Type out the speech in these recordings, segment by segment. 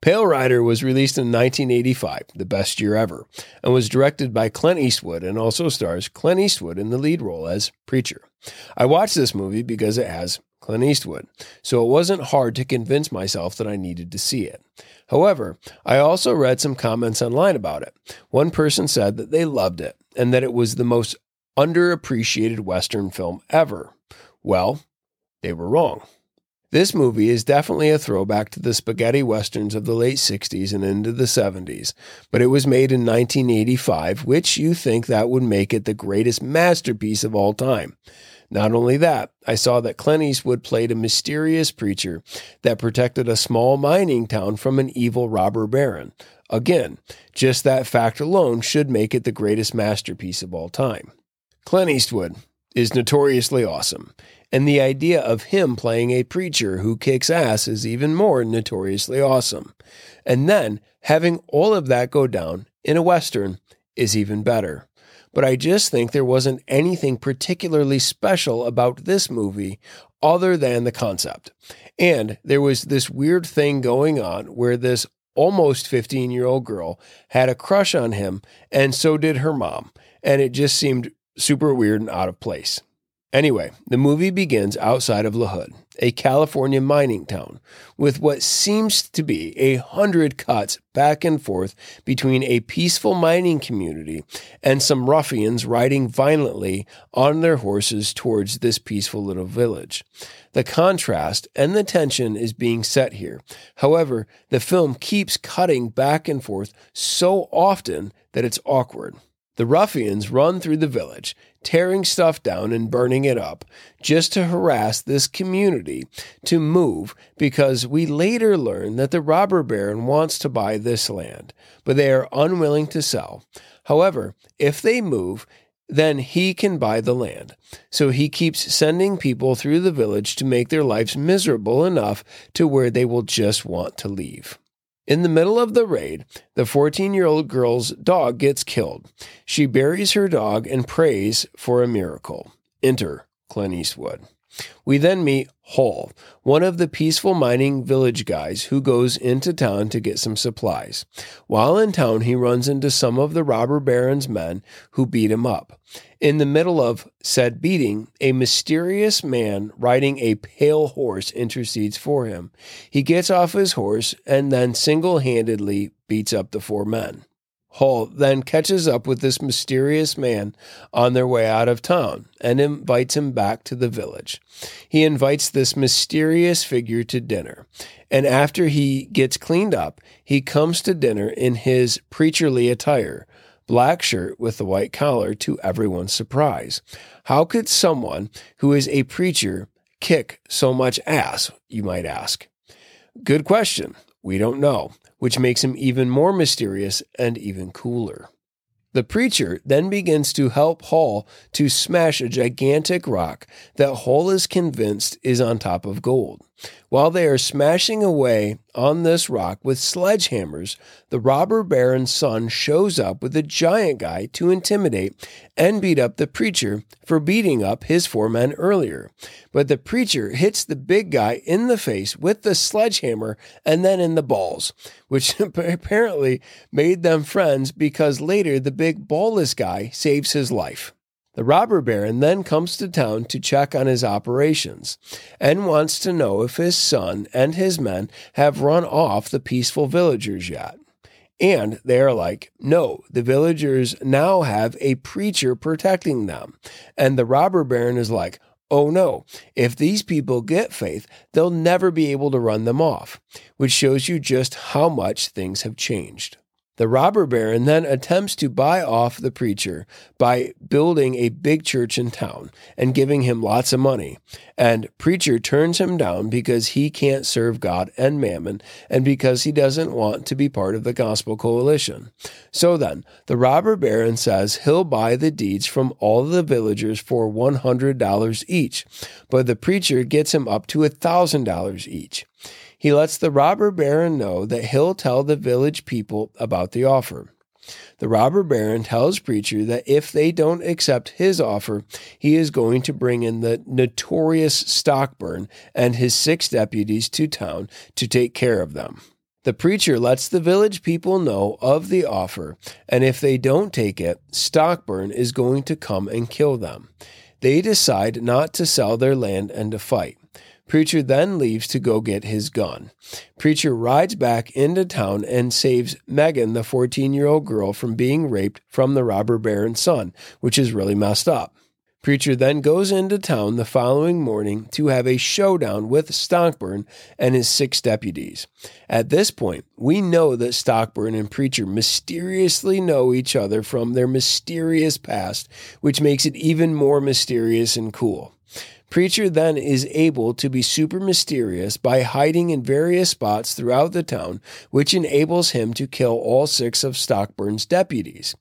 Pale Rider was released in 1985, the best year ever, and was directed by Clint Eastwood and also stars Clint Eastwood in the lead role as Preacher. I watched this movie because it has Clint Eastwood, so it wasn't hard to convince myself that I needed to see it. However, I also read some comments online about it. One person said that they loved it and that it was the most underappreciated Western film ever. Well, they were wrong. This movie is definitely a throwback to the spaghetti westerns of the late 60s and into the 70s, but it was made in 1985, which you think that would make it the greatest masterpiece of all time. Not only that, I saw that Clint Eastwood played a mysterious preacher that protected a small mining town from an evil robber baron. Again, just that fact alone should make it the greatest masterpiece of all time. Clint Eastwood is notoriously awesome. And the idea of him playing a preacher who kicks ass is even more notoriously awesome. And then having all of that go down in a Western is even better. But I just think there wasn't anything particularly special about this movie other than the concept. And there was this weird thing going on where this almost 15 year old girl had a crush on him, and so did her mom. And it just seemed super weird and out of place. Anyway, the movie begins outside of La Hood, a California mining town, with what seems to be a hundred cuts back and forth between a peaceful mining community and some ruffians riding violently on their horses towards this peaceful little village. The contrast and the tension is being set here. However, the film keeps cutting back and forth so often that it's awkward. The ruffians run through the village, tearing stuff down and burning it up, just to harass this community to move because we later learn that the robber baron wants to buy this land, but they are unwilling to sell. However, if they move, then he can buy the land. So he keeps sending people through the village to make their lives miserable enough to where they will just want to leave. In the middle of the raid, the 14 year old girl's dog gets killed. She buries her dog and prays for a miracle. Enter Clint Eastwood. We then meet Hull, one of the peaceful mining village guys who goes into town to get some supplies. While in town, he runs into some of the robber baron's men who beat him up. In the middle of said beating, a mysterious man riding a pale horse intercedes for him. He gets off his horse and then single handedly beats up the four men. Hull then catches up with this mysterious man on their way out of town and invites him back to the village. He invites this mysterious figure to dinner, and after he gets cleaned up, he comes to dinner in his preacherly attire, black shirt with the white collar to everyone's surprise. How could someone who is a preacher kick so much ass, you might ask? Good question. We don't know which makes him even more mysterious and even cooler. The preacher then begins to help Hall to smash a gigantic rock that Hall is convinced is on top of gold. While they are smashing away on this rock with sledgehammers, the robber baron's son shows up with a giant guy to intimidate and beat up the preacher for beating up his four men earlier. But the preacher hits the big guy in the face with the sledgehammer and then in the balls, which apparently made them friends because later the big ballless guy saves his life. The robber baron then comes to town to check on his operations and wants to know if his son and his men have run off the peaceful villagers yet. And they are like, no, the villagers now have a preacher protecting them. And the robber baron is like, oh no, if these people get faith, they'll never be able to run them off, which shows you just how much things have changed. The robber baron then attempts to buy off the preacher by building a big church in town and giving him lots of money. And preacher turns him down because he can't serve God and mammon and because he doesn't want to be part of the gospel coalition. So then, the robber baron says he'll buy the deeds from all the villagers for $100 each, but the preacher gets him up to $1,000 each. He lets the robber baron know that he'll tell the village people about the offer. The robber baron tells Preacher that if they don't accept his offer, he is going to bring in the notorious Stockburn and his six deputies to town to take care of them. The preacher lets the village people know of the offer, and if they don't take it, Stockburn is going to come and kill them. They decide not to sell their land and to fight. Preacher then leaves to go get his gun. Preacher rides back into town and saves Megan, the 14 year old girl, from being raped from the robber baron's son, which is really messed up. Preacher then goes into town the following morning to have a showdown with Stockburn and his six deputies. At this point, we know that Stockburn and Preacher mysteriously know each other from their mysterious past, which makes it even more mysterious and cool. Preacher then is able to be super mysterious by hiding in various spots throughout the town, which enables him to kill all six of Stockburn's deputies.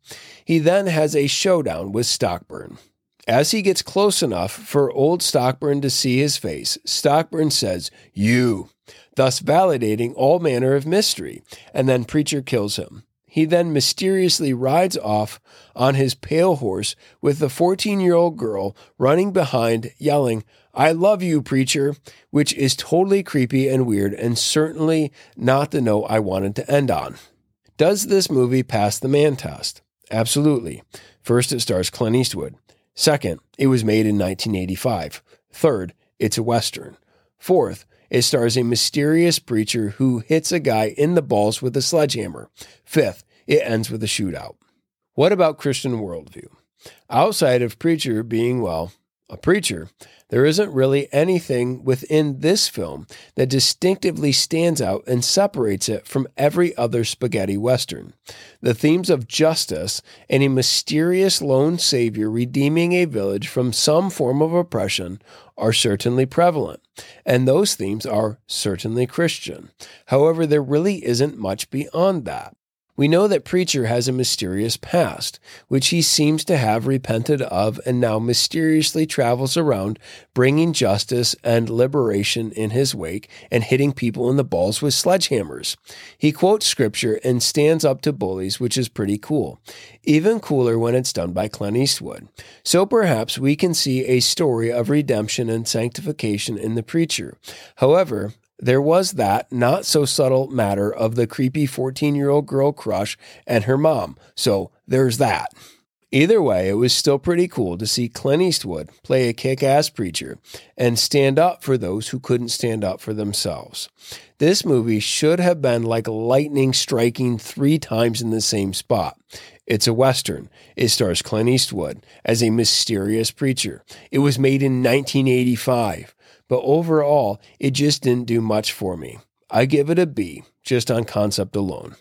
He then has a showdown with Stockburn. As he gets close enough for old Stockburn to see his face, Stockburn says, You, thus validating all manner of mystery, and then Preacher kills him. He then mysteriously rides off on his pale horse with the 14 year old girl running behind, yelling, I love you, preacher, which is totally creepy and weird and certainly not the note I wanted to end on. Does this movie pass the man test? Absolutely. First, it stars Clint Eastwood. Second, it was made in 1985. Third, it's a Western. Fourth, it stars a mysterious preacher who hits a guy in the balls with a sledgehammer. Fifth, it ends with a shootout. What about Christian worldview? Outside of preacher being, well, a preacher, there isn't really anything within this film that distinctively stands out and separates it from every other spaghetti western. The themes of justice and a mysterious lone savior redeeming a village from some form of oppression are certainly prevalent, and those themes are certainly Christian. However, there really isn't much beyond that. We know that Preacher has a mysterious past, which he seems to have repented of and now mysteriously travels around bringing justice and liberation in his wake and hitting people in the balls with sledgehammers. He quotes scripture and stands up to bullies, which is pretty cool. Even cooler when it's done by Clint Eastwood. So perhaps we can see a story of redemption and sanctification in the preacher. However, there was that not so subtle matter of the creepy 14 year old girl crush and her mom. So there's that. Either way, it was still pretty cool to see Clint Eastwood play a kick ass preacher and stand up for those who couldn't stand up for themselves. This movie should have been like lightning striking three times in the same spot. It's a Western. It stars Clint Eastwood as a mysterious preacher. It was made in 1985 but overall, it just didn't do much for me. I give it a B just on concept alone.